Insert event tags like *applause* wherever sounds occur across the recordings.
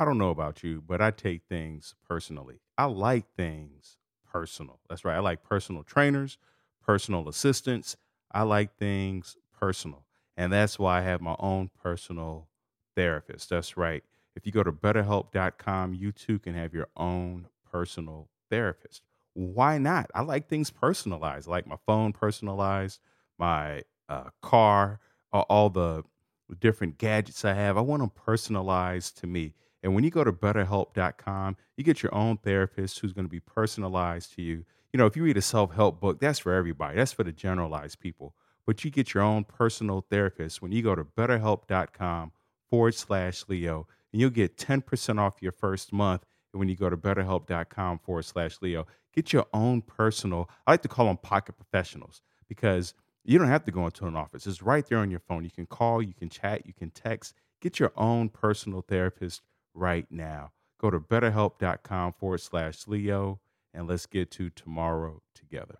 I don't know about you, but I take things personally. I like things personal. That's right. I like personal trainers, personal assistants. I like things personal. And that's why I have my own personal therapist. That's right. If you go to betterhelp.com, you too can have your own personal therapist. Why not? I like things personalized, I like my phone personalized, my uh, car, all the different gadgets I have. I want them personalized to me. And when you go to betterhelp.com, you get your own therapist who's going to be personalized to you. You know, if you read a self help book, that's for everybody, that's for the generalized people. But you get your own personal therapist when you go to betterhelp.com forward slash Leo, and you'll get 10% off your first month. And when you go to betterhelp.com forward slash Leo, get your own personal, I like to call them pocket professionals because you don't have to go into an office. It's right there on your phone. You can call, you can chat, you can text. Get your own personal therapist right now. Go to betterhelp.com forward slash Leo and let's get to tomorrow together.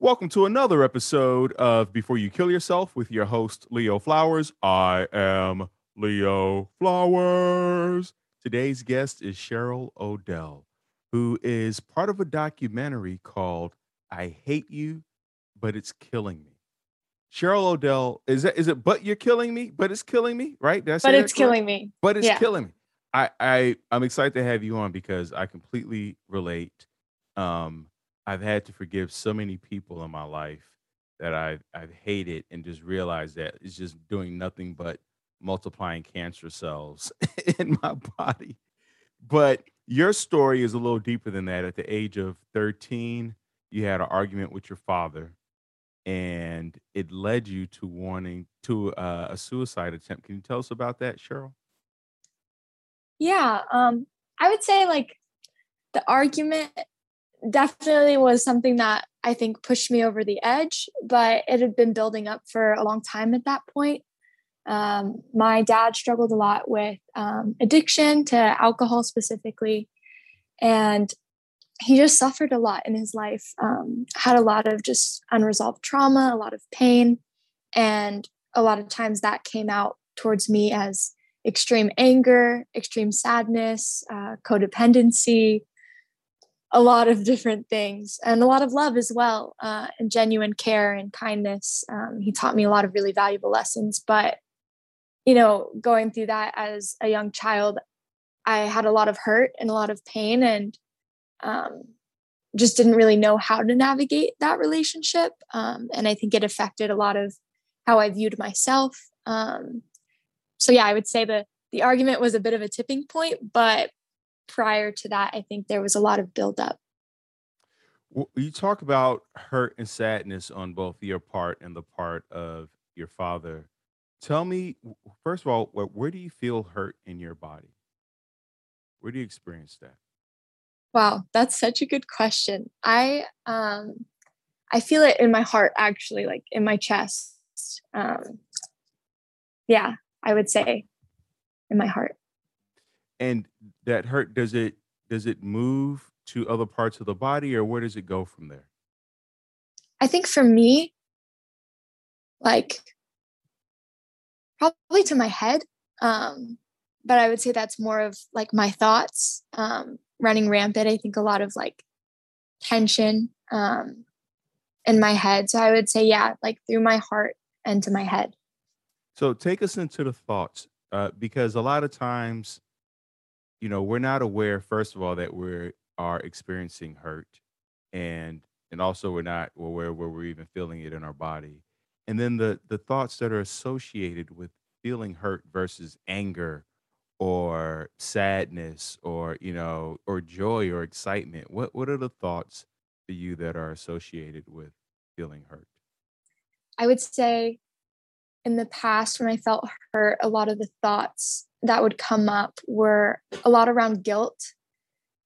Welcome to another episode of Before You Kill Yourself with your host, Leo Flowers. I am Leo Flowers. Today's guest is Cherrial Odell, who is part of a documentary called I Hate You, But It's Killing Me. Cherrial Odell, is that is it but you're killing me, but it's killing me, right? That's but it's killing me. But it's yeah. killing me. I, I I'm excited to have you on because I completely relate. Um, I've had to forgive so many people in my life that I've I've hated and just realized that it's just doing nothing but multiplying cancer cells *laughs* in my body. But your story is a little deeper than that. At the age of 13, you had an argument with your father and it led you to wanting to uh, a suicide attempt. Can you tell us about that, Cherrial? Yeah, um, I would say like the argument definitely was something that I think pushed me over the edge, but it had been building up for a long time at that point. Um, my dad struggled a lot with um, addiction to alcohol specifically, and he just suffered a lot in his life, um, had a lot of just unresolved trauma, a lot of pain. And a lot of times that came out towards me as extreme anger, extreme sadness, uh, codependency, a lot of different things, and a lot of love as well, uh, and genuine care and kindness. Um, he taught me a lot of really valuable lessons. But, you know, going through that as a young child, I had a lot of hurt and a lot of pain. And um, just didn't really know how to navigate that relationship. Um, and I think it affected a lot of how I viewed myself. Um, so yeah, I would say the the argument was a bit of a tipping point, but prior to that, I think there was a lot of buildup. Well, you talk about hurt and sadness on both your part and the part of your father. Tell me, first of all, where, where do you feel hurt in your body? Where do you experience that? Wow, that's such a good question. I um I feel it in my heart actually, like in my chest. Um yeah, I would say in my heart. And that hurt does it does it move to other parts of the body or where does it go from there? I think for me like probably to my head um but I would say that's more of like my thoughts um running rampant. I think a lot of like tension um, in my head. So I would say, yeah, like through my heart and to my head. So take us into the thoughts uh, because a lot of times, you know, we're not aware, first of all, that we are experiencing hurt and and also we're not aware where we're even feeling it in our body. And then the the thoughts that are associated with feeling hurt versus anger or sadness or you know or joy or excitement what what are the thoughts for you that are associated with feeling hurt? I would say in the past when i felt hurt a lot of the thoughts that would come up were a lot around guilt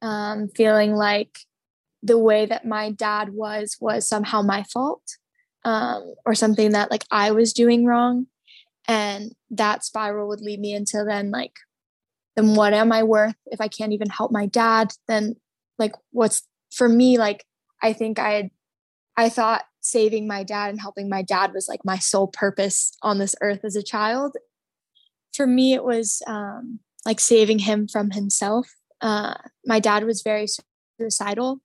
um, feeling like the way that my dad was was somehow my fault um, or something that like i was doing wrong and that spiral would lead me into then like then what am I worth if I can't even help my dad? Then like what's for me like I think I had I thought saving my dad and helping my dad was like my sole purpose on this earth as a child. For me it was um like saving him from himself. Uh, my dad was very suicidal,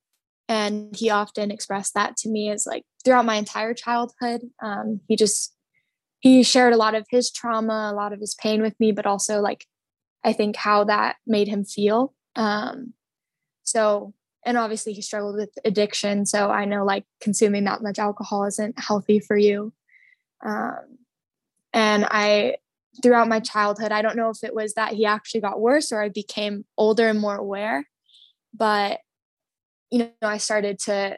and he often expressed that to me as like throughout my entire childhood. Um, he just he shared a lot of his trauma, a lot of his pain with me, but also like I think how that made him feel. Um, so, and obviously he struggled with addiction. So I know like consuming that much alcohol isn't healthy for you. Um, and I, throughout my childhood, I don't know if it was that he actually got worse or I became older and more aware, but you know, I started to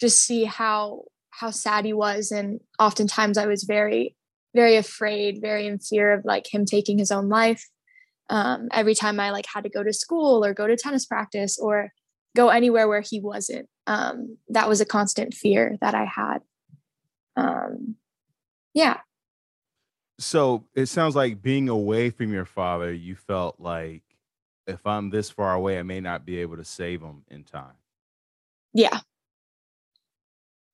just see how how sad he was and oftentimes I was very very afraid, very in fear of like him taking his own life. Um, every time I like had to go to school or go to tennis practice or go anywhere where he wasn't, um, that was a constant fear that I had. Um, yeah. So it sounds like being away from your father, you felt like if I'm this far away, I may not be able to save him in time. Yeah.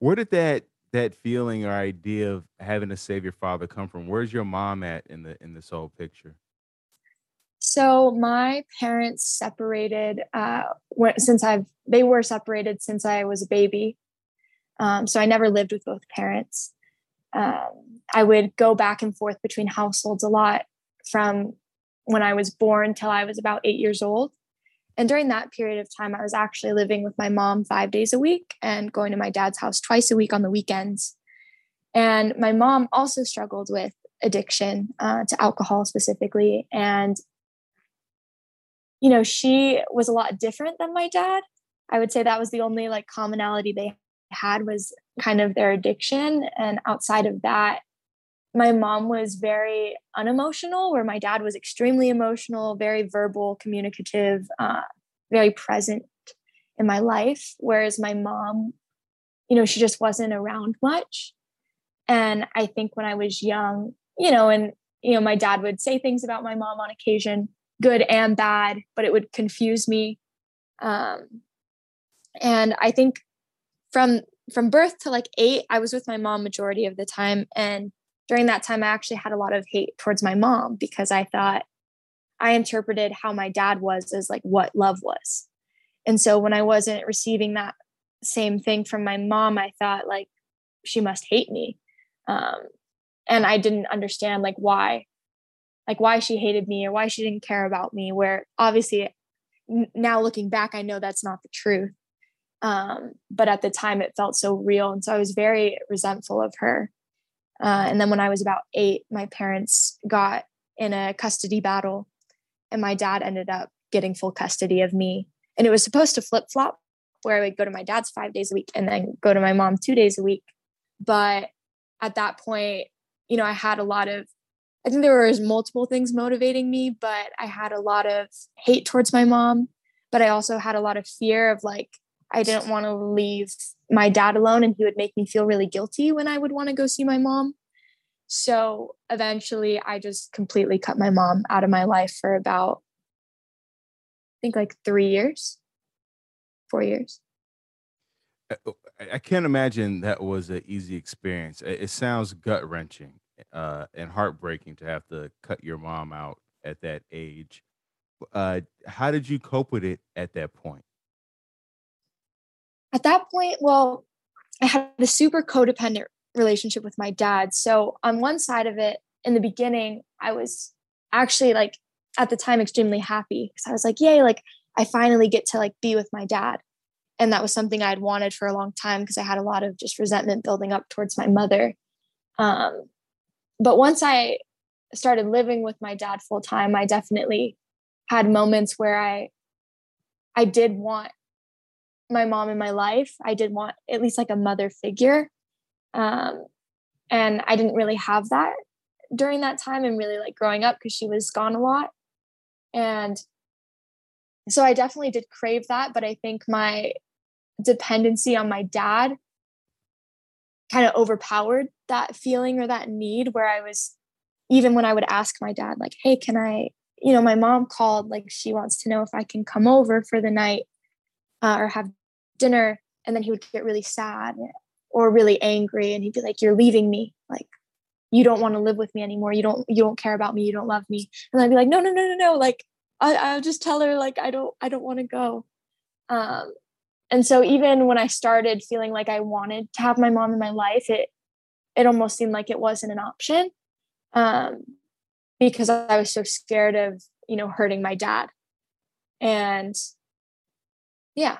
Where did that that feeling or idea of having to save your father come from? Where's your mom at in the in this whole picture? So my parents separated uh, since I've they were separated since I was a baby. Um, so I never lived with both parents. Um, I would go back and forth between households a lot from when I was born till I was about eight years old. And during that period of time, I was actually living with my mom five days a week and going to my dad's house twice a week on the weekends. And my mom also struggled with addiction uh, to alcohol specifically. And, you know, she was a lot different than my dad. I would say that was the only like commonality they had was kind of their addiction. And outside of that, my mom was very unemotional, where my dad was extremely emotional, very verbal, communicative, uh, very present in my life. Whereas my mom, you know, she just wasn't around much. And I think when I was young, you know, and, you know, my dad would say things about my mom on occasion, good and bad, but it would confuse me. Um, and I think from from birth to like eight, I was with my mom majority of the time. And during that time, I actually had a lot of hate towards my mom because I thought I interpreted how my dad was as like what love was. And so when I wasn't receiving that same thing from my mom, I thought like she must hate me. Um, and I didn't understand like why, like why she hated me or why she didn't care about me. Where obviously now looking back, I know that's not the truth. Um, but at the time, it felt so real. And so I was very resentful of her. Uh, and then when I was about eight, my parents got in a custody battle, and my dad ended up getting full custody of me. And it was supposed to flip flop, where I would go to my dad's five days a week and then go to my mom two days a week. But at that point, you know, I had a lot of, I think there was multiple things motivating me, but I had a lot of hate towards my mom. But I also had a lot of fear of like, I didn't want to leave my dad alone and he would make me feel really guilty when I would want to go see my mom. So eventually I just completely cut my mom out of my life for about I think like 3 years. 4 years. Uh, oh, I can't imagine that was an easy experience. It sounds gut wrenching uh, and heartbreaking to have to cut your mom out at that age. Uh, how did you cope with it at that point? at that point, well, I had a super codependent relationship with my dad. So on one side of it, in the beginning, I was actually like at the time extremely happy because I was like, yay, like I finally get to like be with my dad. And that was something I'd wanted for a long time because I had a lot of just resentment building up towards my mother. Um, but once I started living with my dad full time, I definitely had moments where I I did want my mom in my life. I did want at least like a mother figure. Um, and I didn't really have that during that time and really like growing up because she was gone a lot. And so I definitely did crave that. But I think my dependency on my dad kind of overpowered that feeling or that need where I was, even when I would ask my dad, like, hey, can I, you know, my mom called, like, she wants to know if I can come over for the night uh, or have dinner and then he would get really sad or really angry and he'd be like you're leaving me. Like you don't want to live with me anymore. You don't you don't care about me. You don't love me. And i'd be like no no no no no. Like I, I'll just tell her like I don't I don't want to go. Um, and so even when I started feeling like I wanted to have my mom in my life, it it almost seemed like it wasn't an option um, because I was so scared of you know hurting my dad. And yeah.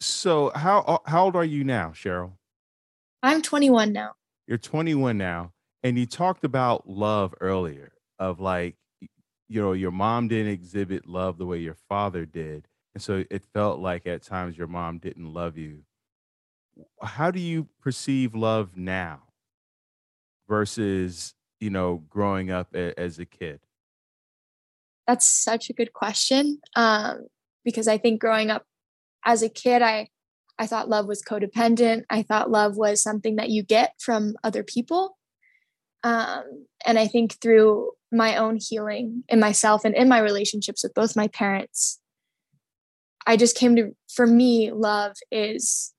So how how old are you now, Cherrial? I'm 21 now. You're 21 now, and you talked about love earlier of like you know your mom didn't exhibit love the way your father did and so it felt like at times your mom didn't love you how do you perceive love now versus you know growing up a, as a kid? That's such a good question um, because i think growing up as a kid i i thought love was codependent. I thought love was something that you get from other people. Um, and i think through my own healing in myself and in my relationships with both my parents i just came to for me love is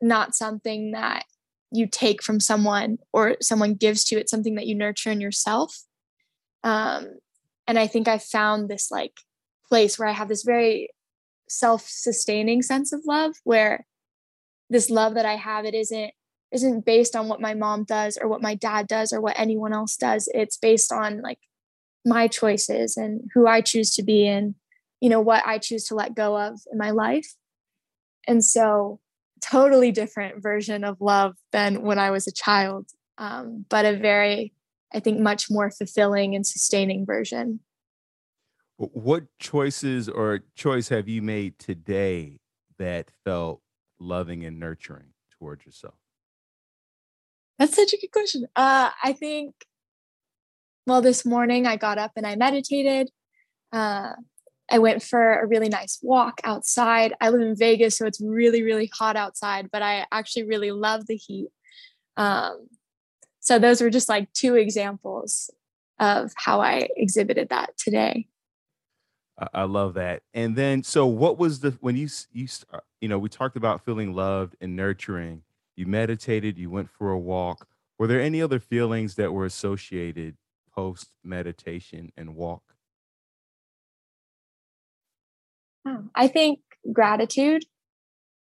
not something that you take from someone or someone gives to you. It's something that you nurture in yourself. Um, and i think i found this like place where i have this very self-sustaining sense of love where this love that i have it isn't isn't based on what my mom does or what my dad does or what anyone else does. It's based on like my choices and who I choose to be and you know what I choose to let go of in my life. And so totally different version of love than when I was a child, um, but a very, I think, much more fulfilling and sustaining version. What choices or choice have you made today that felt loving and nurturing towards yourself? That's such a good question. Uh, I think well, this morning I got up and I meditated. Uh, I went for a really nice walk outside. I live in Vegas, so it's really, really hot outside, but I actually really love the heat. Um, so those were just like two examples of how I exhibited that today. I love that. And then, so what was the when you you uh, you know we talked about feeling loved and nurturing. You meditated. You went for a walk. Were there any other feelings that were associated post meditation and walk? I think gratitude.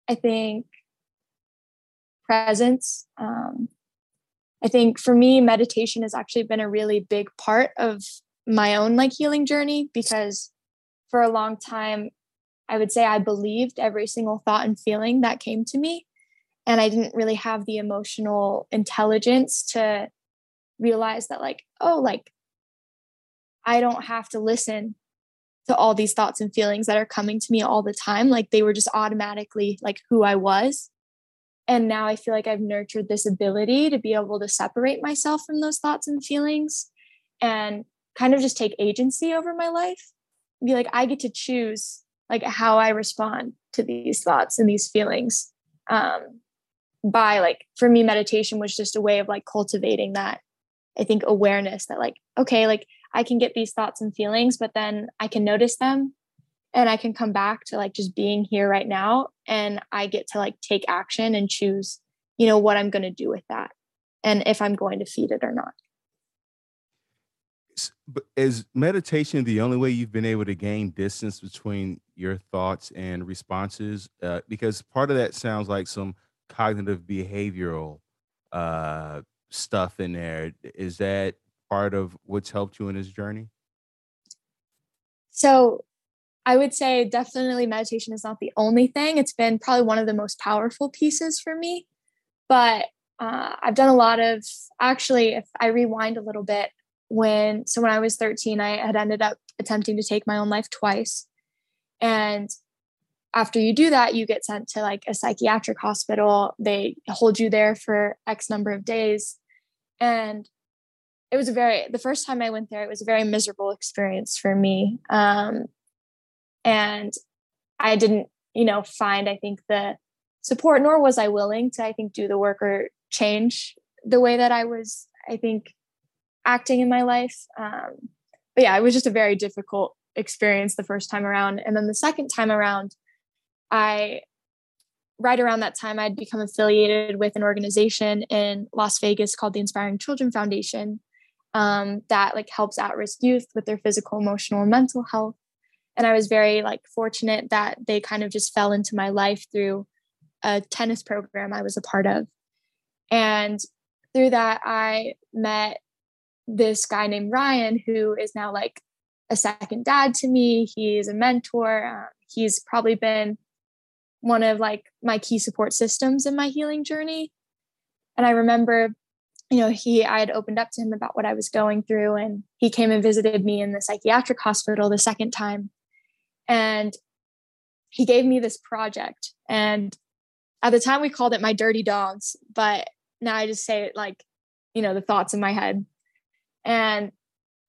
I think presence. Um, I think for me, meditation has actually been a really big part of my own like healing journey because for a long time, I would say I believed every single thought and feeling that came to me. And I didn't really have the emotional intelligence to realize that like oh like i don't have to listen to all these thoughts and feelings that are coming to me all the time like they were just automatically like who i was. And now i feel like i've nurtured this ability to be able to separate myself from those thoughts and feelings and kind of just take agency over my life. Be like i get to choose like how i respond to these thoughts and these feelings um by like for me meditation was just a way of like cultivating that I think awareness that like, okay, like I can get these thoughts and feelings, but then I can notice them and I can come back to like just being here right now and I get to like take action and choose, you know, what I'm going to do with that and if I'm going to feed it or not. Is meditation the only way you've been able to gain distance between your thoughts and responses? Uh, because part of that sounds like some cognitive behavioral uh, stuff in there. Is that part of what's helped you in this journey? So I would say definitely meditation is not the only thing. It's been probably one of the most powerful pieces for me. But uh, I've done a lot of actually, if I rewind a little bit, when so when I was 13, I had ended up attempting to take my own life twice. And after you do that, you get sent to like a psychiatric hospital. They hold you there for X number of days. And it was a very, the first time I went there, it was a very miserable experience for me. Um, and I didn't, you know, find, I think, the support, nor was I willing to, I think, do the work or change the way that I was, I think, acting in my life. Um, but yeah, it was just a very difficult experience the first time around. And then the second time around, I right around that time I'd become affiliated with an organization in Las Vegas called the Inspiring Children Foundation. Um, that like helps at-risk youth with their physical, emotional, and mental health. And I was very like fortunate that they kind of just fell into my life through a tennis program I was a part of. And through that, I met this guy named Ryan, who is now like a second dad to me. He's a mentor. Uh, he's probably been one of like my key support systems in my healing journey. And I remember, you know, he I had opened up to him about what I was going through, and he came and visited me in the psychiatric hospital the second time. And he gave me this project. And at the time we called it my dirty dogs, but now I just say it like, you know, the thoughts in my head. And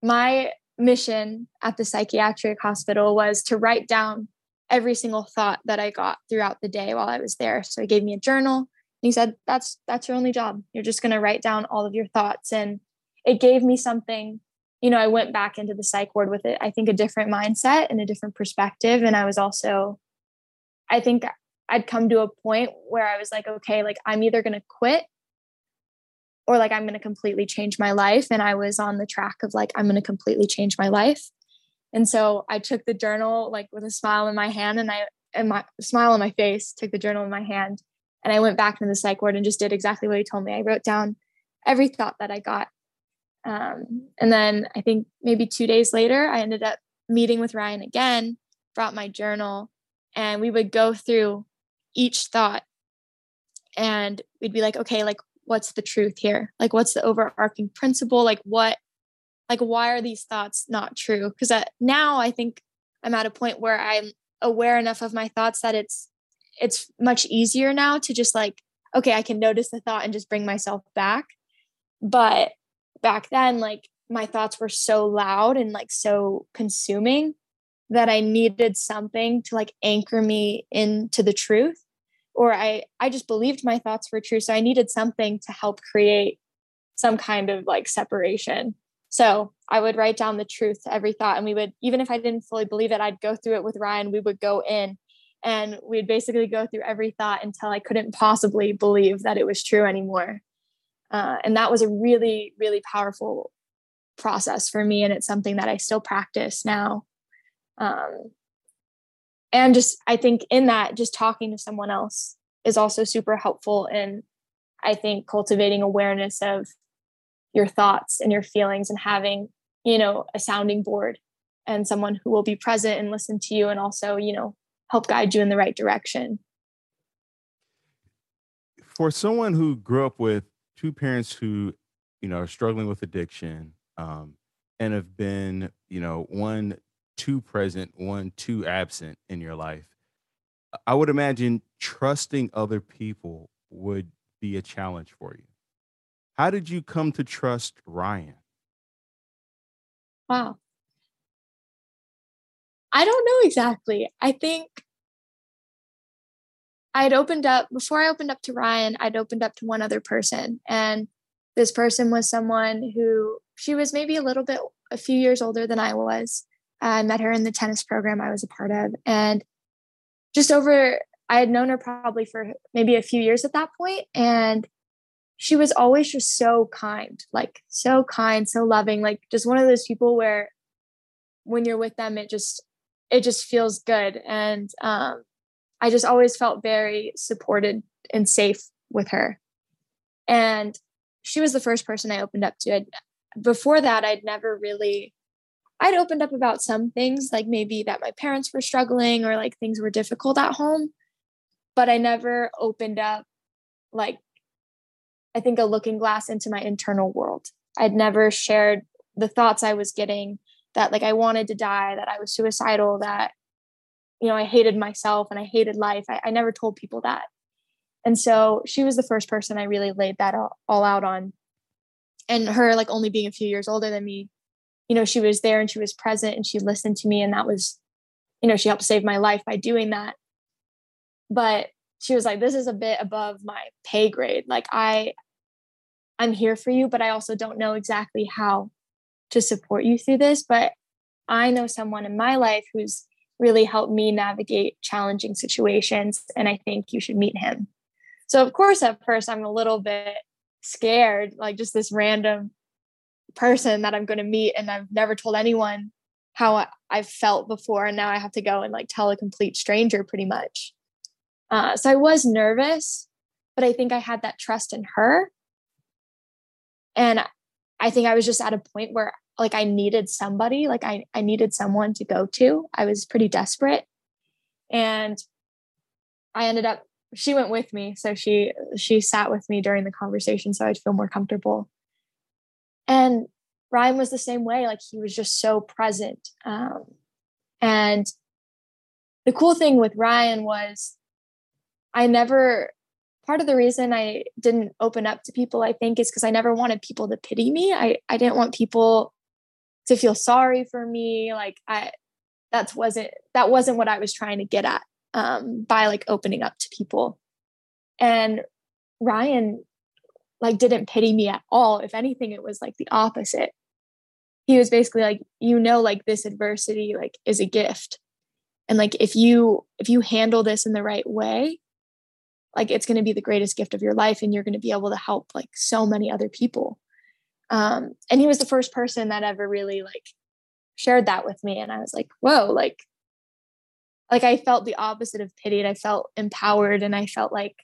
my mission at the psychiatric hospital was to write down every single thought that I got throughout the day while I was there. So he gave me a journal. He said, "That's that's your only job. You're just going to write down all of your thoughts." And it gave me something. You know, I went back into the psych ward with it. I think a different mindset and a different perspective. And I was also, I think I'd come to a point where I was like, okay, like I'm either going to quit or like I'm going to completely change my life. And I was on the track of like, I'm going to completely change my life. And so I took the journal like with a smile in my hand and I, and my smile on my face, took the journal in my hand. And I went back into the psych ward and just did exactly what he told me. I wrote down every thought that I got. Um, and then I think maybe two days later, I ended up meeting with Ryan again, brought my journal, and we would go through each thought and we'd be like, okay, like what's the truth here? Like, what's the overarching principle? Like, what, like, why are these thoughts not true? Because now I think I'm at a point where I'm aware enough of my thoughts that it's, it's much easier now to just like, okay, I can notice the thought and just bring myself back. But back then, like, my thoughts were so loud and like so consuming that I needed something to like anchor me into the truth or I I just believed my thoughts were true. So I needed something to help create some kind of like separation. So I would write down the truth to every thought. And we would, even if I didn't fully believe it, I'd go through it with Ryan. We would go in and we'd basically go through every thought until I couldn't possibly believe that it was true anymore. Uh, and that was a really, really powerful process for me. And it's something that I still practice now. Um, and just i think in that just talking to someone else is also super helpful And i think cultivating awareness of your thoughts and your feelings and having you know a sounding board and someone who will be present and listen to you and also you know help guide you in the right direction for someone who grew up with two parents who you know are struggling with addiction um, and have been you know one too present, one too absent in your life. I would imagine trusting other people would be a challenge for you. How did you come to trust Ryan? Wow. I don't know exactly. I think I'd opened up before I opened up to Ryan, I'd opened up to one other person. And this person was someone who she was maybe a little bit a few years older than I was. I met her in the tennis program I was a part of. And just over, I had known her probably for maybe a few years at that point, And she was always just so kind, like so kind, so loving, like just one of those people where when you're with them, it just, it just feels good. And um, I just always felt very supported and safe with her. And she was the first person I opened up to. I'd, before that, I'd never really I'd opened up about some things, like maybe that my parents were struggling or like things were difficult at home, but I never opened up like I think a looking glass into my internal world. I'd never shared the thoughts I was getting that like I wanted to die, that I was suicidal, that you know I hated myself and I hated life. I, I never told people that. And so she was the first person I really laid that all, all out on. And her like only being a few years older than me you know, she was there and she was present and she listened to me. And that was, you know, she helped save my life by doing that. But she was like, this is a bit above my pay grade. Like, I, I'm here for you, but I also don't know exactly how to support you through this. But I know someone in my life who's really helped me navigate challenging situations. And I think you should meet him. So, of course, at first, I'm a little bit scared, like just this random person that I'm going to meet and I've never told anyone how I've felt before and now I have to go and like tell a complete stranger pretty much. Uh, so I was nervous, but I think I had that trust in her. And I think I was just at a point where like I needed somebody, like I, I needed someone to go to. I was pretty desperate. And I ended up she went with me so she she sat with me during the conversation so i'd feel more comfortable and ryan was the same way like he was just so present um, and the cool thing with ryan was i never part of the reason i didn't open up to people i think is because i never wanted people to pity me i i didn't want people to feel sorry for me like i that wasn't that wasn't what i was trying to get at um, by like opening up to people. And Ryan like didn't pity me at all. If anything, it was like the opposite. He was basically like, you know, like this adversity like is a gift. And like if you if you handle this in the right way, like it's going to be the greatest gift of your life and you're going to be able to help like so many other people. Um, and he was the first person that ever really like shared that with me. And I was like, whoa, like like I felt the opposite of pitied. I felt empowered and I felt like,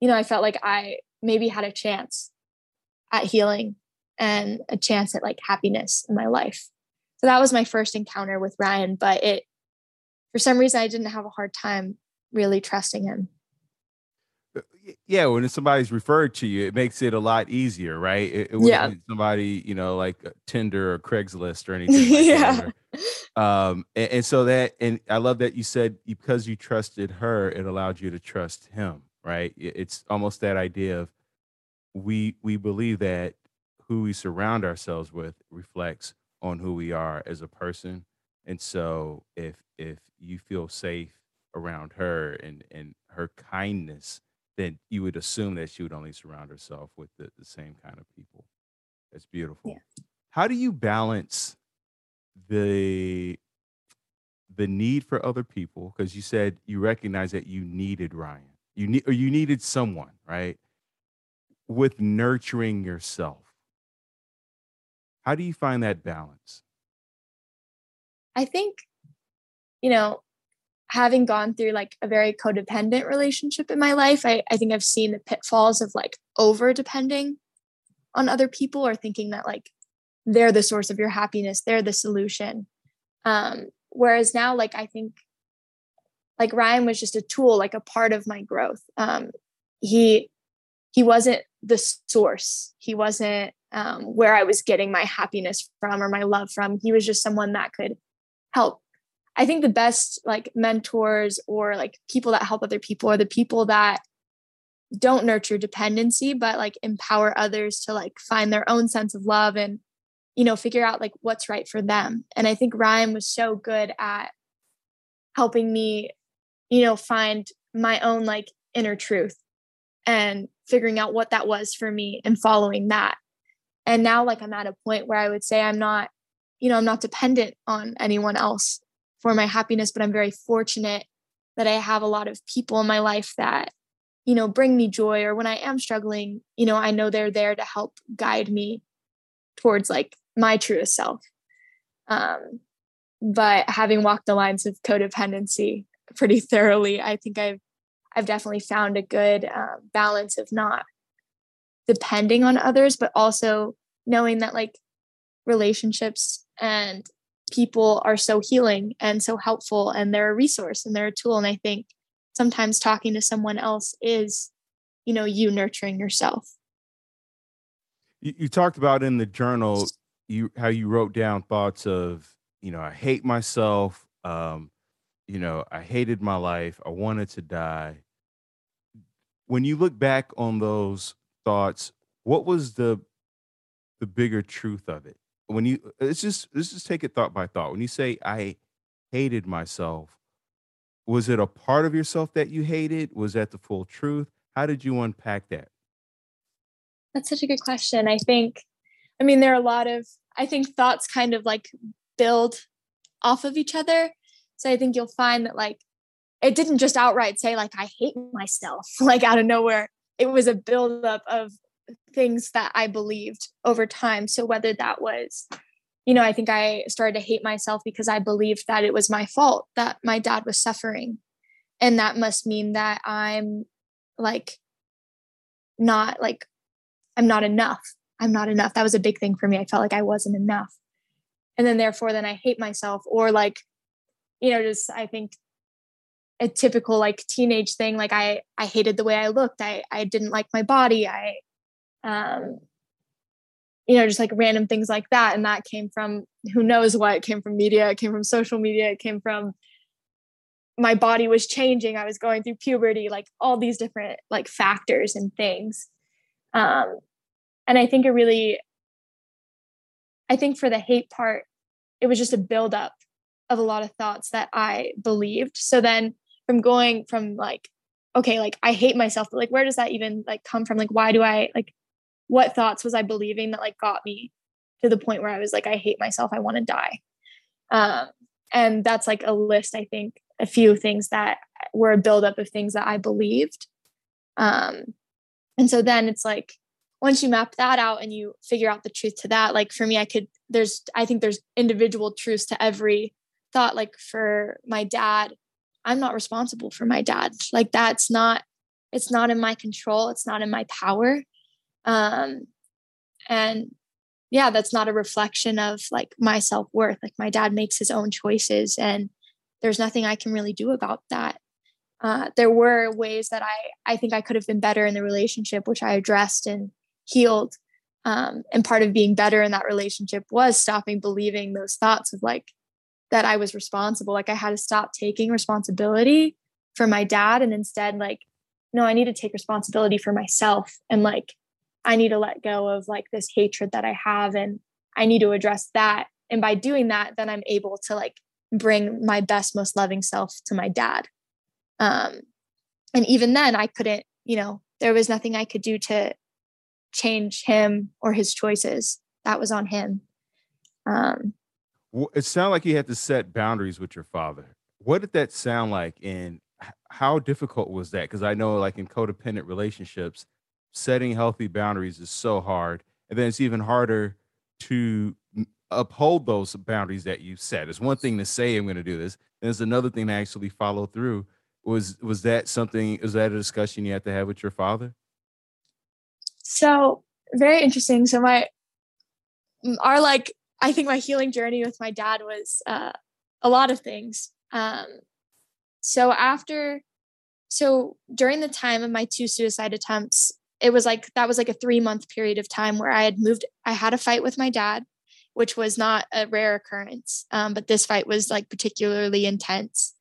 you know, I felt like I maybe had a chance at healing and a chance at like happiness in my life. So that was my first encounter with Ryan, but it, for some reason, I didn't have a hard time really trusting him. Uh, yeah, when somebody's referred to you, it makes it a lot easier, right? It, it yeah. somebody, you know, like Tinder or Craigslist or *laughs* anything. Like yeah. Um and, and, so that and i love that you said because you trusted her it allowed you to trust him right it's almost that idea of we we believe that who we surround ourselves with reflects on who we are as a person and so if if you feel safe around her and and her kindness then you would assume that she would only surround herself with the, the same kind of people that's beautiful yeah. how do you balance the the need for other people because you said you recognize that you needed Ryan. You need or you needed someone, right? With nurturing yourself. How do you find that balance? I think, you know, having gone through like a very codependent relationship in my life, I, I think I've seen the pitfalls of like over depending on other people or thinking that like they're the source of your happiness they're the solution. Um whereas now like i think like ryan was just a tool like a part of my growth. Um he he wasn't the source. He wasn't um where i was getting my happiness from or my love from. He was just someone that could help i think the best like mentors or like people that help other people are the people that don't nurture dependency but like empower others to like find their own sense of love and you know, figure out like what's right for them. And I think Ryan was so good at helping me, you know, find my own like inner truth and figuring out what that was for me and following that. And now, like, I'm at a point where I would say I'm not, you know, I'm not dependent on anyone else for my happiness, but I'm very fortunate that I have a lot of people in my life that, you know, bring me joy. Or when I am struggling, you know, I know they're there to help guide me towards like my truest self. Um, but having walked the lines of codependency pretty *laughs* thoroughly, I think I've I've definitely found a good uh, balance of not depending on others, but also knowing that like relationships and people are so healing and so helpful and they're a resource and they're a tool. And I think sometimes talking to someone else is, you know, you nurturing yourself. You, you talked about in the journal you how you wrote down thoughts of you know I hate myself, um, you know I hated my life, I wanted to die. When you look back on those thoughts, what was the the bigger truth of it? When you uh, let's just let's just take it thought by thought. When you say I hated myself, was it a part of yourself that you hated? Was that the full truth? How did you unpack that? That's such a good question. I think, I mean, there are a lot of I think thoughts kind of like build off of each other. So I think you'll find that like it didn't just outright say like I hate myself *laughs* like out of nowhere. It was a buildup of things that I believed over time. So whether that was, you know, I think I started to hate myself because I believed that it was my fault that my dad was suffering. And that must mean that I'm like not like I'm not enough. I'm not enough. That was a big thing for me. I felt like I wasn't enough. And then therefore then I hate myself or like you know just I think a typical like teenage thing like I I hated the way I looked. I I didn't like my body. I um you know just like random things like that. And that came from who knows what. It came from media. It came from social media. It came from my body was changing. I was going through puberty like all these different like factors and things. Um and i think it really i think for the hate part it was just a buildup of a lot of thoughts that i believed. So then from going from like okay like i hate myself but like where does that even like come from? Like why do i like what thoughts was i believing that like got me to the point where i was like i hate myself i want to die um and that's like a list i think a few things that were a buildup of things that I believed. Um, and so then it's like once you map that out and you figure out the truth to that, like for me, I could there's I think there's individual truths to every thought. Like for my dad, I'm not responsible for my dad. Like that's not it's not in my control. It's not in my power. Um, and yeah, that's not a reflection of like my self worth. Like my dad makes his own choices and there's nothing I can really do about that. Uh, there were ways that I I think I could have been better in the relationship, which I addressed and healed. Um, and part of being better in that relationship was stopping believing those thoughts of like that I was responsible. Like I had to stop taking responsibility for my dad and instead like, no, I need to take responsibility for myself and like I need to let go of like this hatred that I have and I need to address that. And by doing that, then I'm able to like bring my best, most loving self to my dad. Um, and even then, I couldn't, you know, there was nothing I could do to change him or his choices. That was on him. Um, well, it sounded like you had to set boundaries with your father. What did that sound like, and how difficult was that? Because I know, like in codependent relationships, setting healthy boundaries is so hard, and then it's even harder to uphold those boundaries that you set. It's one thing to say I'm going to do this, and it's another thing to actually follow through. Was was that something? Was that a discussion you had to have with your father? So very interesting. So my our like I think my healing journey with my dad was uh, a lot of things. Um, so after, so during the time of my two suicide attempts, it was like that was like a three month period of time where I had moved. I had a fight with my dad which was not a rare occurrence. Um, but this fight was like particularly intense.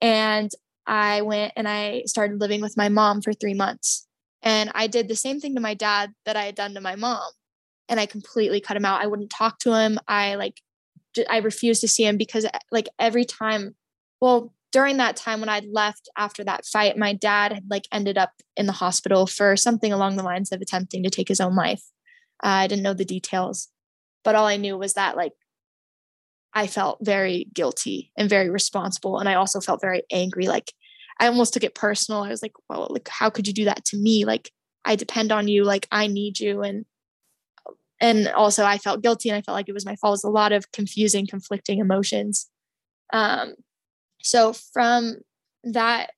And I went and I started living with my mom for three months. And I did the same thing to my dad that I had done to my mom. And I completely cut him out. I wouldn't talk to him. I like, I refused to see him because like every time, well, during that time when I'd left after that fight, my dad had like ended up in the hospital for something along the lines of attempting to take his own life. Uh, I didn't know the details but all i knew was that like i felt very guilty and very responsible and i also felt very angry. Like i almost took it personal. I was like well like how could you do that to me? Like i depend on you. Like i need you. And and also i felt guilty and i felt like it was my fault. It was a lot of confusing conflicting emotions. Um so from that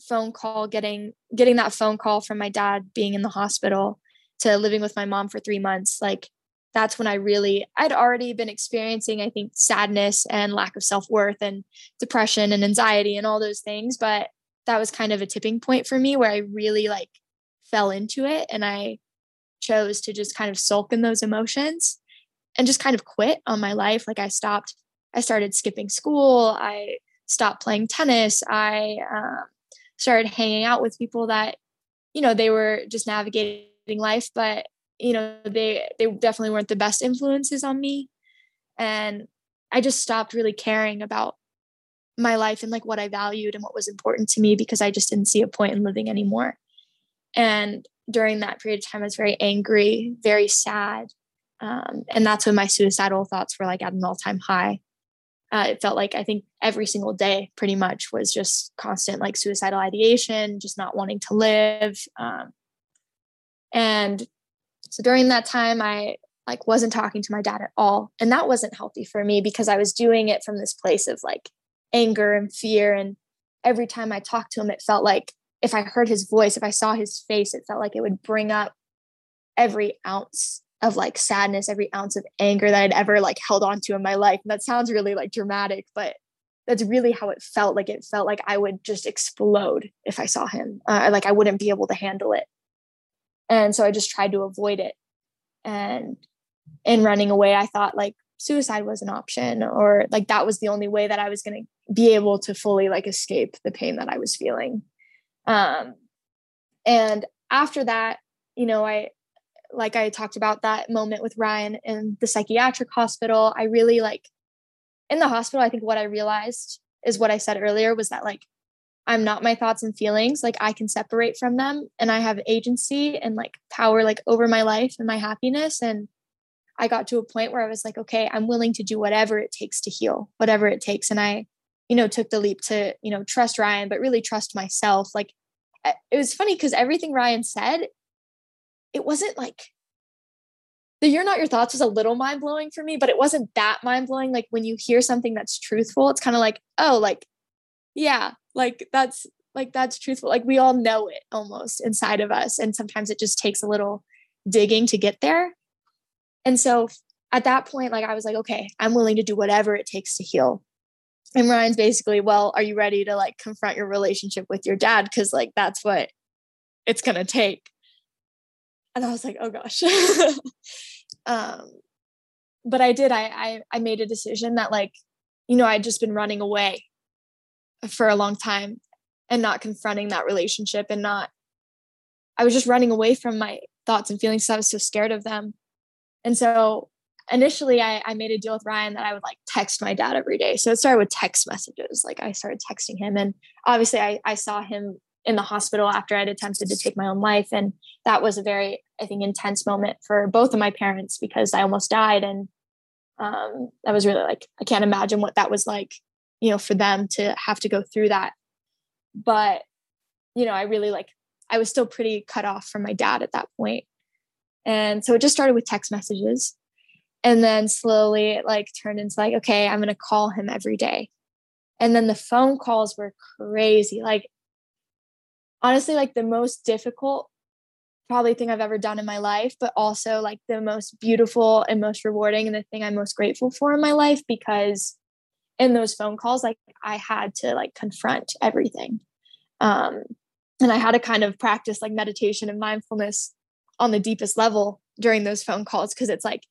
phone call getting getting that phone call from my dad being in the hospital to living with my mom for 3 months like that's when I really, I'd already been experiencing, I think, sadness and lack of self worth and depression and anxiety and all those things. But that was kind of a tipping point for me where I really like fell into it and I chose to just kind of sulk in those emotions and just kind of quit on my life. Like I stopped, I started skipping school, I stopped playing tennis, I um, started hanging out with people that, you know, they were just navigating life, but you know they they definitely weren't the best influences on me. And i just stopped really caring about my life and like what i valued and what was important to me because i just didn't see a point in living anymore. And during that period of time i was very angry very sad um, and that's when my suicidal thoughts were like at an all-time high uh, it felt like i think every single day pretty much was just constant like suicidal ideation just not wanting to live um, And so during that time, I like wasn't talking to my dad at all. And that wasn't healthy for me because I was doing it from this place of like anger and fear. And every time I talked to him, it felt like if I heard his voice, if I saw his face, it felt like it would bring up every ounce of like sadness, every ounce of anger that I'd ever like held on to in my life. And that sounds really like dramatic, but that's really how it felt. Like it felt like I would just explode if I saw him. Uh, like I wouldn't be able to handle it. And so I just tried to avoid it. And in running away, I thought like suicide was an option or like that was the only way that I was going to be able to fully like escape the pain that I was feeling. Um, and after that, you know, I, like I talked about that moment with Ryan in the psychiatric hospital, I really like in the hospital, I think what I realized is what I said earlier was that like I'm not my thoughts and feelings, like I can separate from them and I have agency and like power like over my life and my happiness and I got to a point where I was like, okay, I'm willing to do whatever it takes to heal, whatever it takes. And I, you know, took the leap to, you know, trust Ryan, but really trust myself. Like eh, it was funny because everything Ryan said, it wasn't like the you're not your thoughts was a little mind blowing for me, but it wasn't that mind blowing. Like when you hear something that's truthful, it's kind of like, oh, like, yeah, like that's like that's truthful. Like we all know it almost inside of us. And sometimes it just takes a little digging to get there. And so at that point, like I was like, okay, I'm willing to do whatever it takes to heal. And Ryan's basically, well, are you ready to like confront your relationship with your dad? Cause like that's what it's gonna take. And I was like, oh gosh. *laughs* um, but I did, I, I I made a decision that like, you know, I'd just been running away for a long time and not confronting that relationship and not I was just running away from my thoughts and feelings because I was so scared of them. And so initially I, I made a deal with Ryan that I would like text my dad every day. So it started with text messages. Like I started texting him and obviously I, I saw him in the hospital after I'd attempted to take my own life. And that was a very, I think, intense moment for both of my parents because I almost died. And um, that was really like, I can't imagine what that was like, you know, for them to have to go through that. But, you know, I really like, I was still pretty cut off from my dad at that point. And so it just started with text messages. And then slowly it like turned into like, okay, I'm going to call him every day. And then the phone calls were crazy. Like, honestly, like the most difficult probably thing I've ever done in my life, but also like the most beautiful and most rewarding and the thing I'm most grateful for in my life because in those phone calls, like I had to like confront everything. Um, and I had to kind of practice like meditation and mindfulness on the deepest level during those phone calls because it's like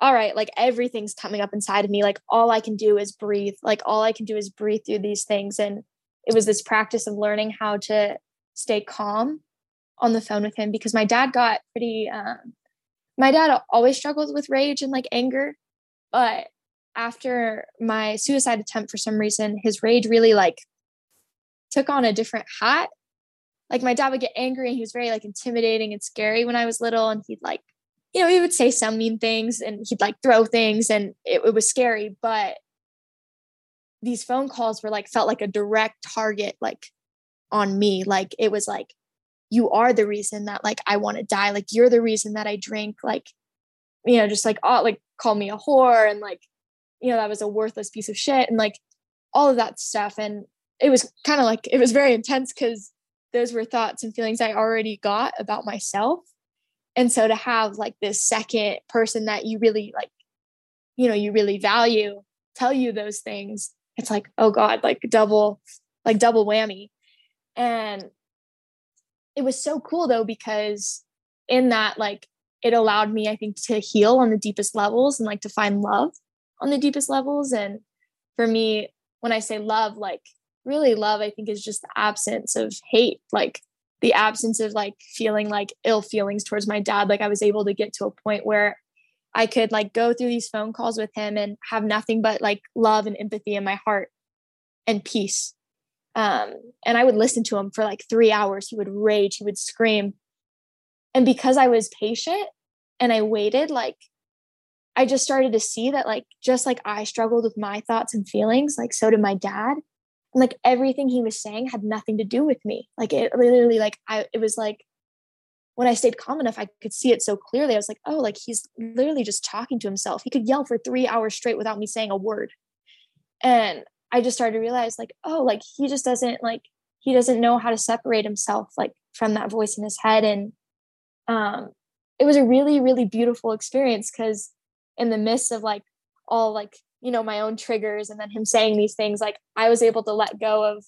all right like everything's coming up inside of me. Like all i can do is breathe. Like all i can do is breathe through these things. And it was this practice of learning how to stay calm on the phone with him because my dad got pretty um, my dad always struggles with rage and like anger but after my suicide attempt for some reason his rage really like took on a different hat like my dad would get angry and he was very like intimidating and scary when I was little. And he'd like, you know, he would say some mean things and he'd like throw things and it, it was scary. But these phone calls were like felt like a direct target like on me. Like it was like, you are the reason that like I want to die. Like you're the reason that I drink. Like, you know, just like oh, like call me a whore and like, you know, that was a worthless piece of shit and like all of that stuff. And it was kind of like it was very intense because those were thoughts and feelings I already got about myself. And so to have like this second person that you really like, you know, you really value tell you those things, it's like, oh God, like double, like double whammy. And it was so cool though, because in that, like, it allowed me, I think, to heal on the deepest levels and like to find love on the deepest levels. And for me, when I say love, like really love i think is just the absence of hate like the absence of like feeling like ill feelings towards my dad like i was able to get to a point where i could like go through these phone calls with him and have nothing but like love and empathy in my heart and peace um and i would listen to him for like 3 hours he would rage he would scream and because i was patient and i waited like i just started to see that like just like i struggled with my thoughts and feelings like so did my dad like everything he was saying had nothing to do with me like it literally like i it was like when I stayed calm enough, I could see it so clearly. I was like, oh, like he's literally just talking to himself. He could yell for three hours straight without me saying a word. And I just started to realize, like, oh, like he just doesn't like he doesn't know how to separate himself like from that voice in his head. And um it was a really, really beautiful experience because in the midst of like all like, you know, my own triggers and then him saying these things, like I was able to let go of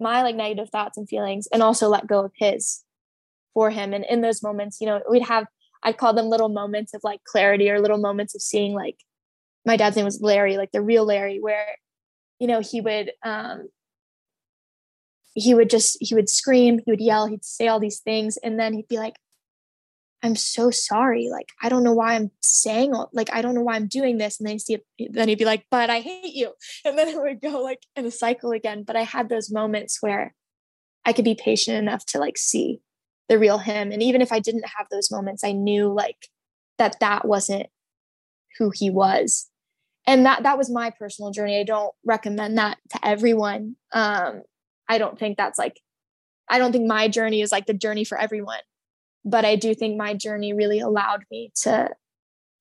my like negative thoughts and feelings and also let go of his for him. And in those moments, you know, we'd have, I'd call them little moments of like clarity or little moments of seeing like my dad's name was Larry, like the real Larry, where, you know, he would, um, he would just, he would scream, he would yell, he'd say all these things. And then he'd be like, I'm so sorry. Like, I don't know why I'm saying, all, like, I don't know why I'm doing this. And then, see, then he'd be like, but I hate you. *laughs* And then it would go like in a cycle again. But I had those moments where I could be patient enough to like see the real him and even if i didn't have those moments i knew like that that wasn't who he was and that that was my personal journey. I don't recommend that to everyone. Um i don't think that's like i don't think my journey is like the journey for everyone but i do think my journey really allowed me to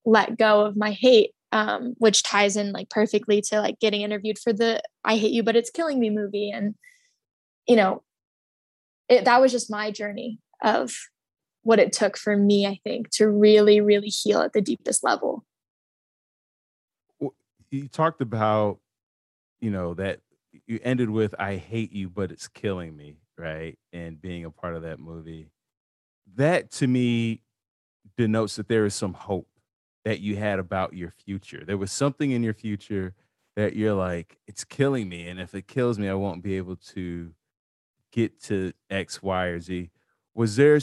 let go of my hate um, which ties in like perfectly to like getting interviewed for the i hate you but it's killing me movie. And you know it, that was just my journey of what it took for me, I think, to really, really heal at the deepest level. You talked about, you know, that you ended with, I hate you, but it's killing me, right? And being a part of that movie. That to me denotes that there is some hope that you had about your future. There was something in your future that you're like, it's killing me. And if it kills me, I won't be able to get to X, Y, or Z was there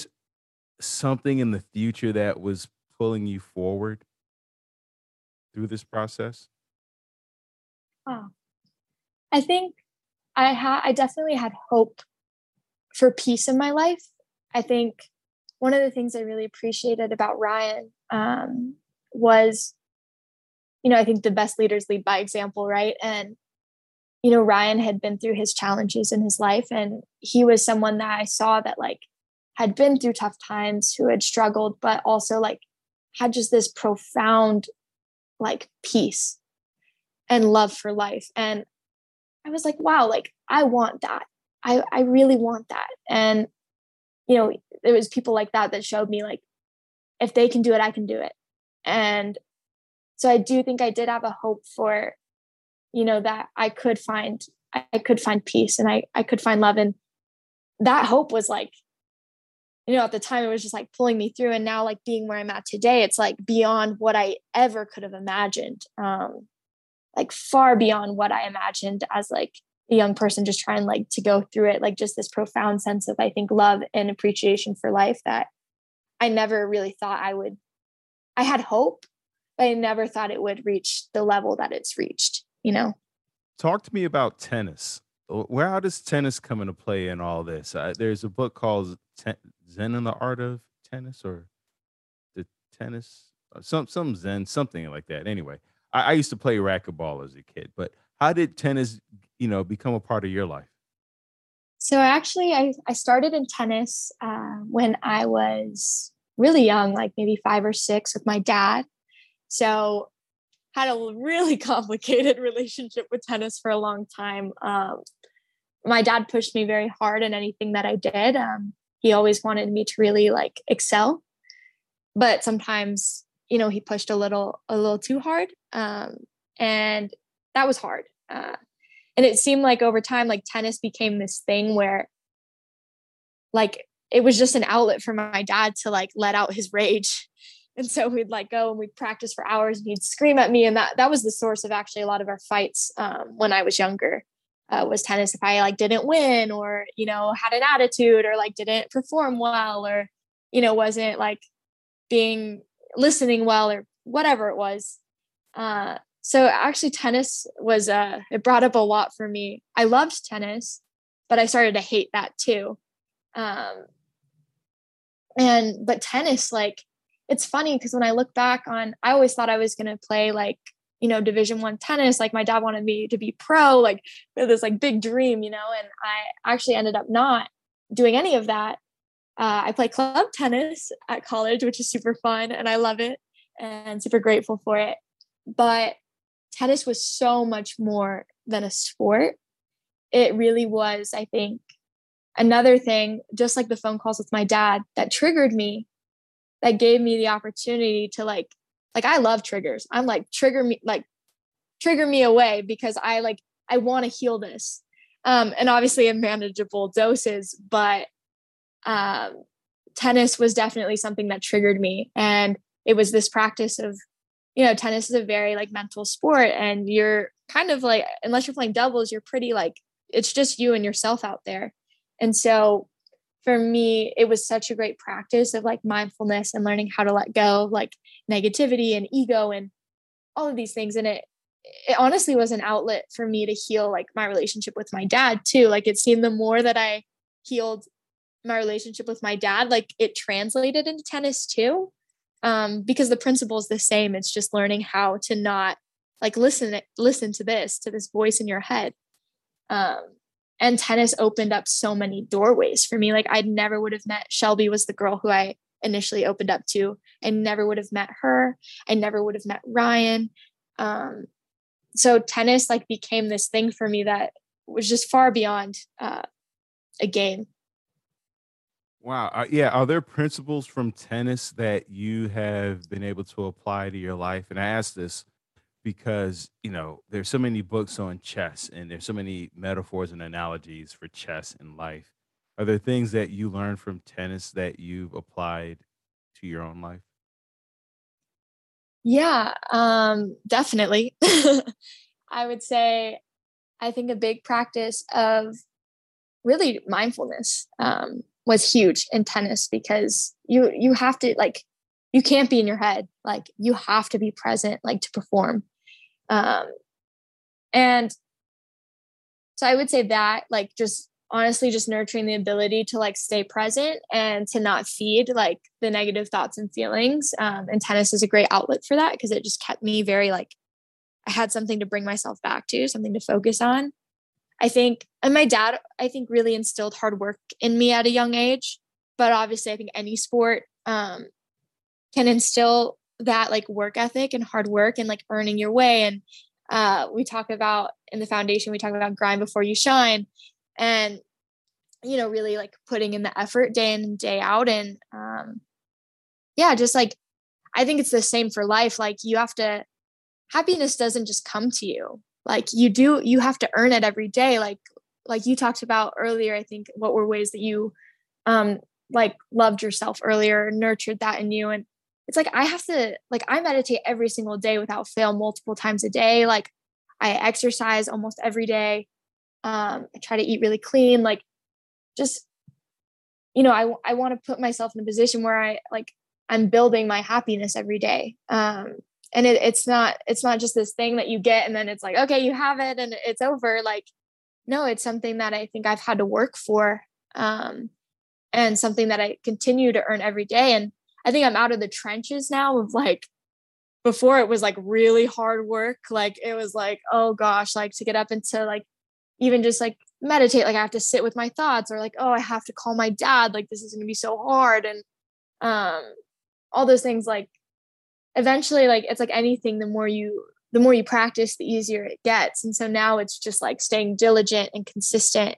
something in the future that was pulling you forward through this process? Oh, I think I had I definitely had hope for peace in my life. I think one of the things I really appreciated about Ryan um, was, you know, I think the best leaders lead by example, right? And you know, Ryan had been through his challenges in his life, and he was someone that I saw that like had been through tough times, who had struggled, but also like had just this profound like peace and love for life. And I was like, wow, like I want that. I, I really want that. And, you know, there was people like that that showed me like, if they can do it, I can do it. And so I do think I did have a hope for, you know, that I could find, I could find peace and I, I could find love. And that hope was like you know, at the time it was just like pulling me through. And now, like being where I'm at today, it's like beyond what I ever could have imagined. Um, like far beyond what I imagined as like a young person just trying like to go through it, like just this profound sense of I think love and appreciation for life that I never really thought I would. I had hope, but I never thought it would reach the level that it's reached, you know. Talk to me about tennis. Where how does tennis come into play in all this? Uh, there's a book called Zen in the Art of Tennis or the tennis, uh, some some Zen, something like that. Anyway, I, I used to play racquetball as a kid, but how did tennis, you know, become a part of your life? So actually, I I started in tennis uh, when I was really young, like maybe five or six, with my dad. So had a really *laughs* complicated relationship with tennis for a long time. Um, my dad pushed me very hard in anything that I did. Um, he always wanted me to really like excel but sometimes you know he pushed a little a little too hard um, and that was hard uh, and it seemed like over time like tennis became this thing where like it was just an outlet for my dad to like let out his rage *laughs* and so we'd like go and we'd practice for hours and he'd scream at me and that that was the source of actually a lot of our fights um, when i was younger uh, was tennis. If I like didn't win or you know had an attitude or like didn't perform well or you know wasn't like being listening well or whatever it was. Uh, so actually, tennis was uh, it brought up a lot for me. I loved tennis, but I started to hate that too. Um, and but tennis, like it's funny because when I look back on, I always thought I was going to play like you know division one tennis like my dad wanted me to be pro like this like big dream you know and i actually ended up not doing any of that uh, I play club tennis at college, which is super fun and I love it and super grateful for it. But tennis was so much more than a sport. It really was, I think, another thing, just like the phone calls with my dad, that triggered me, that gave me the opportunity to like, like I love triggers. I'm like, trigger me, like, trigger me away because I like, I want to heal this. Um, and obviously in manageable doses, but um, tennis was definitely something that triggered me. And it was this practice of, you know, tennis is a very like mental sport and you're kind of like, unless you're playing doubles, you're pretty like, it's just you and yourself out there. And so for me, it was such a great practice of like mindfulness and learning how to let go of like negativity and ego and all of these things. And it, it honestly was an outlet for me to heal like my relationship with my dad too. Like it seemed the more that I healed my relationship with my dad like it translated into tennis too um, because the principle is the same. It's just learning how to not like listen listen to this to this voice in your head. Um, and tennis opened up so many doorways for me. Like i never would have met shelby was the girl who i initially opened up to. I never would have met her. I never would have met ryan. Um, so tennis like became this thing for me that was just far beyond uh, a game Wow. Uh, yeah. Are there principles from tennis that you have been able to apply to your life? And I ask this because, you know, there's so many books on chess and there's so many metaphors and analogies for chess and life. Are there things that you learned from tennis that you've applied to your own life? Yeah, um, definitely. *laughs* I would say I think a big practice of really mindfulness. Um, was huge in tennis because you you have to like you can't be in your head. Like you have to be present like to perform. Um and so i would say that like just honestly just nurturing the ability to like stay present and to not feed like the negative thoughts and feelings. Um, and tennis is a great outlet for that because it just kept me very like i had something to bring myself back to something to focus on I think, and my dad, I think, really instilled hard work in me at a young age. But obviously, I think any sport um, can instill that like work ethic and hard work and like earning your way. And uh, we talk about in the foundation, we talk about grind before you shine, and you know, really like putting in the effort day in and day out. And um, yeah, just like I think it's the same for life. Like you have to, happiness doesn't just come to you like you do you have to earn it every day like like you talked about earlier i think what were ways that you um like loved yourself earlier nurtured that in you and it's like i have to like i meditate every single day without fail multiple times a day like i exercise almost every day um i try to eat really clean like just you know i i want to put myself in a position where i like i'm building my happiness every day um and it, it's not it's not just this thing that you get and then it's like okay you have it and it's over like no it's something that i think i've had to work for um, and something that i continue to earn every day and i think i'm out of the trenches now of like before it was like really hard work like it was like oh gosh like to get up into like even just like meditate like i have to sit with my thoughts or like oh i have to call my dad like this is going to be so hard and um all those things like eventually like it's like anything the more you the more you practice the easier it gets. And so now it's just like staying diligent and consistent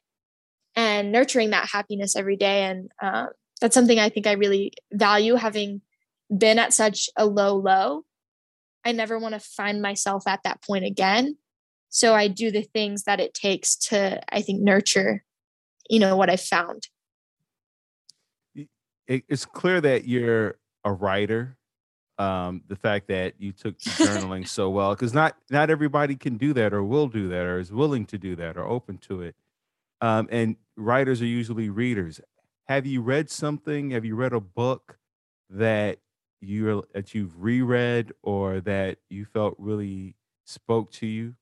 and nurturing that happiness every day. And uh, that's something i think i really value having been at such a low low. I never want to find myself at that point again. So i do the things that it takes to i think nurture you know what i found. It's clear that you're a writer um, the fact that you took to journaling so well because not not everybody can do that or will do that or is willing to do that or open to it. Um, and writers are usually readers. Have you read something? Have you read a book that you that you've reread or that you felt really spoke to you?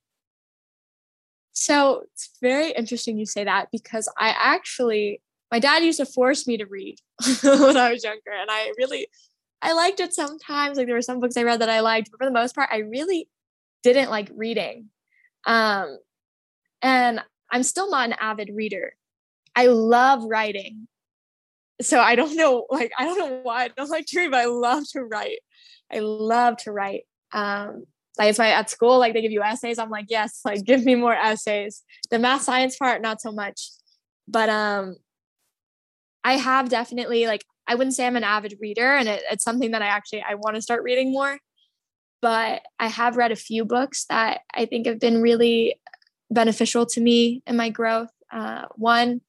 So it's very interesting you say that because i actually my dad used to force me to read *laughs* when i was younger and i really I liked it sometimes. Like there were some books I read that I liked, but for the most part, I really didn't like reading. Um, and I'm still not an avid reader. I love writing. so I don't know, like, I don't know why I don't like to read, but I love to write. I love to write. Um, like if I at school, like they give you essays, I'm like, yes, like give me more essays. The math science part, not so much. But um I have definitely like I wouldn't say I'm an avid reader and it, it's something that I actually I want to start reading more. But I have read a few books that I think have been really beneficial to me in my growth. Uh, one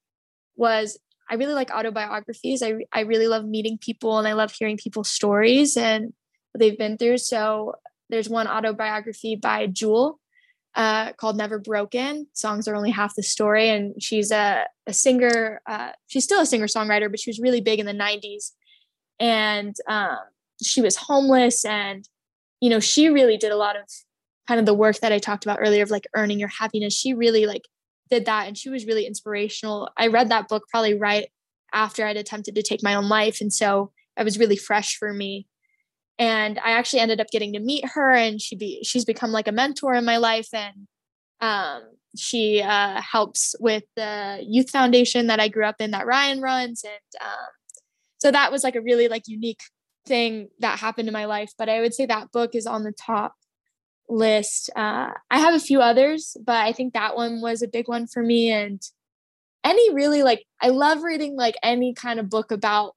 was I really like autobiographies. I I really love meeting people and I love hearing people's stories and what they've been through. So there's one autobiography by Jewel uh, called Never Broken. Songs are only half the story, and she's a a singer. Uh, she's still a singer songwriter, but she was really big in the '90s, and um, she was homeless, and you know she really did a lot of kind of the work that I talked about earlier of like earning your happiness. She really like did that, and she was really inspirational. I read that book probably right after I'd attempted to take my own life, and so it was really fresh for me and I actually ended up getting to meet her, and she be she's become like a mentor in my life, and um, she uh, helps with the youth foundation that I grew up in that Ryan runs, and um, so that was like a really like unique thing that happened in my life. But I would say that book is on the top list. Uh, I have a few others, but I think that one was a big one for me, and any really like I love reading like any kind of book about.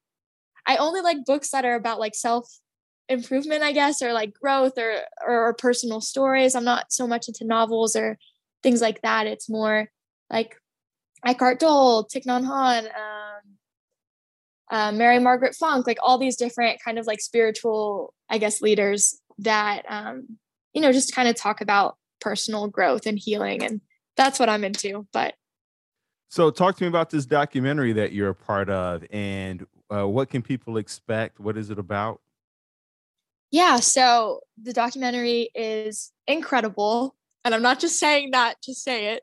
I only like books that are about like self improvement i guess or like growth or, or, or personal stories i'm not so much into novels or things like that it's more like Eckhart Tolle, Thich Nhat Hanh, um, uh, Mary Margaret Funk, like all these different kind of like spiritual, I guess, leaders that, um, you know, just kind of talk about personal growth and healing. And that's what I'm into. But so, talk to me about this documentary that you're a part of and uh, what can people expect? What is it about? Yeah, so the documentary is incredible. And I'm not just saying that to say it.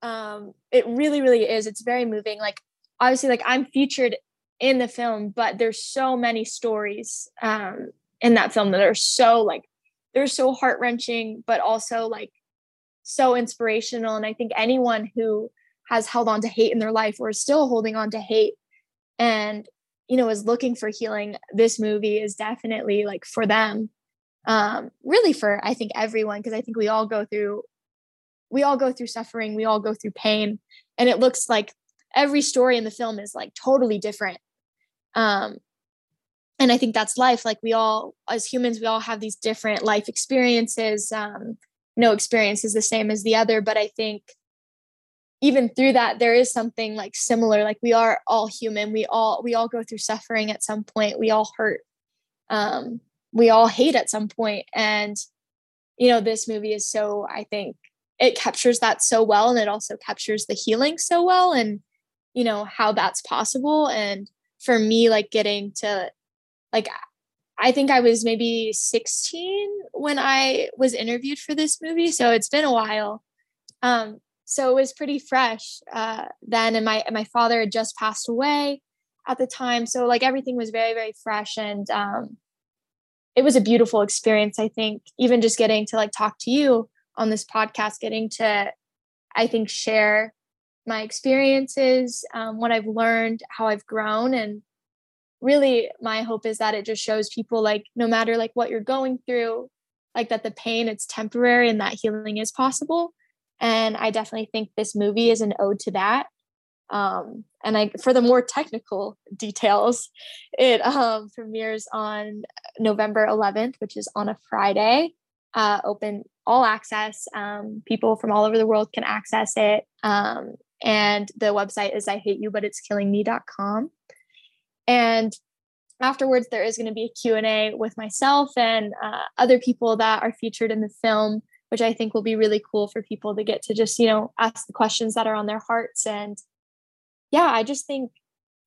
Um, it really, really is. It's very moving. Like, obviously, like I'm featured in the film, but there's so many stories um, in that film that are so like, they're so heart wrenching, but also like so inspirational. And I think anyone who has held on to hate in their life or is still holding on to hate and you know is looking for healing this movie is definitely like for them. Um really for i think everyone because i think we all go through we all go through suffering we all go through pain and it looks like every story in the film is like totally different. Um and i think that's life like we all as humans we all have these different life experiences. Um no experience is the same as the other but i think even through that there is something like similar like we are all human. We all we all go through suffering at some point. We all hurt um we all hate at some point. And you know this movie is so i think it captures that so well and it also captures the healing so well and you know how that's possible. And for me like getting to like i think i was maybe 16 when i was interviewed for this movie so it's been a while. Um so it was pretty fresh uh, then and my my father had just passed away at the time. So like everything was very very fresh and um, it was a beautiful experience i think even just getting to like talk to you on this podcast getting to i think share my experiences um, what i've learned how i've grown and really my hope is that it just shows people like no matter like what you're going through like that the pain it's temporary and that healing is possible and I definitely think this movie is an ode to that. Um, and I, for the more technical details, *laughs* it um, premieres on November 11th, which is on a Friday. Uh, open all access. Um, people from all over the world can access it. Um, and the website is I hate you, but it's killing me.com. And afterwards, there is going to be a Q&A with myself and uh, other people that are featured in the film which I think will be really cool for people to get to just, you know, ask the questions that are on their hearts. And yeah, I just think,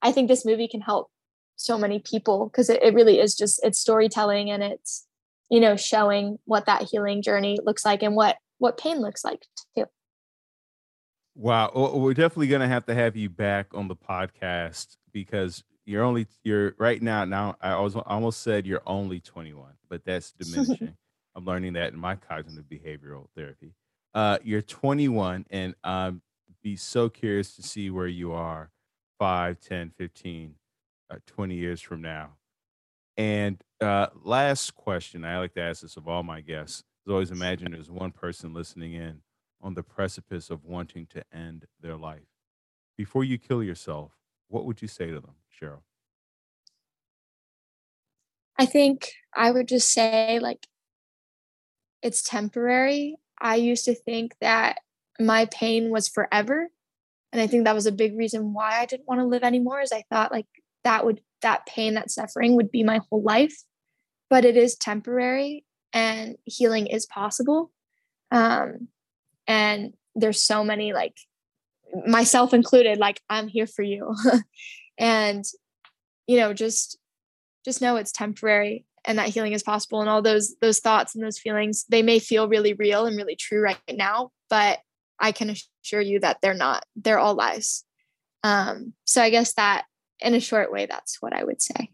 I think this movie can help so many people because it, it really is just, it's storytelling and it's, you know, showing what that healing journey looks like and what, what pain looks like too. Wow. Well, we're definitely going to have to have you back on the podcast because you're only, you're right now, now I was almost said you're only 21, but that's *laughs* diminishing. I'm learning that in my cognitive behavioral therapy. Uh, you're 21, and I'd be so curious to see where you are 5, 10, 15, uh, 20 years from now. And uh, last question, I like to ask this of all my guests. I always imagine there's one person listening in on the precipice of wanting to end their life. Before you kill yourself, what would you say to them, Cherrial? I think I would just say, like, it's temporary. I used to think that my pain was forever. And I think that was a big reason why I didn't want to live anymore, is I thought like that would that pain, that suffering would be my whole life. But it is temporary and healing is possible. Um, and there's so many like myself included, like I'm here for you. *laughs* and you know, just just know it's temporary and that healing is possible and all those those thoughts and those feelings they may feel really real and really true right now but i can assure you that they're not they're all lies um so i guess that in a short way that's what i would say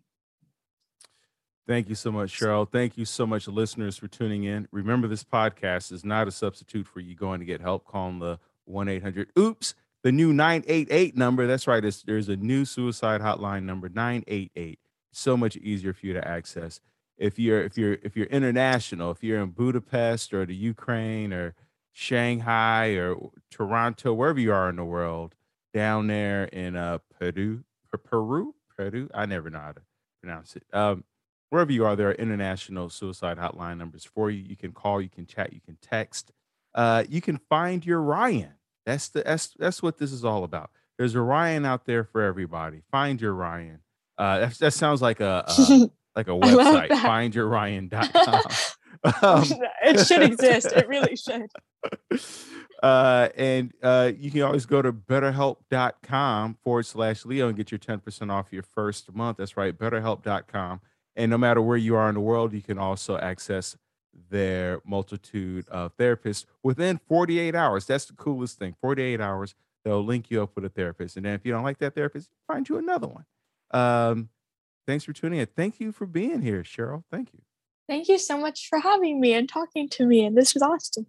Thank you so much, Cherrial. Thank you so much, listeners, for tuning in. Remember, this podcast is not a substitute for you going to get help. Calling the 1 800 Oops, the new 988 number. That's right. there's a new suicide hotline number, 988. So much easier for you to access if you're if you're if you're international, if you're in Budapest or the Ukraine or Shanghai or Toronto, wherever you are in the world, down there in uh Peru, Peru, Peru. I never know how to pronounce it. Um, wherever you are, there are international suicide hotline numbers for you. You can call, you can chat, you can text. Uh, you can find your Ryan. That's the that's that's what this is all about. There's a Ryan out there for everybody. Find your Ryan. Uh, that, that sounds like a, a *laughs* like a website, findyourryan.com. *laughs* um, it should exist. It really *laughs* should. Uh, and uh, you can always go to betterhelp.com forward slash Leo and get your 10% off your first month. That's right, betterhelp.com. And no matter where you are in the world, you can also access their multitude of therapists within 48 hours. That's the coolest thing. 48 hours, they'll link you up with a therapist. And then if you don't like that therapist, find you another one. Um, Thanks for tuning in. Thank you for being here, Cherrial. Thank you. Thank you so much for having me and talking to me. And this was awesome.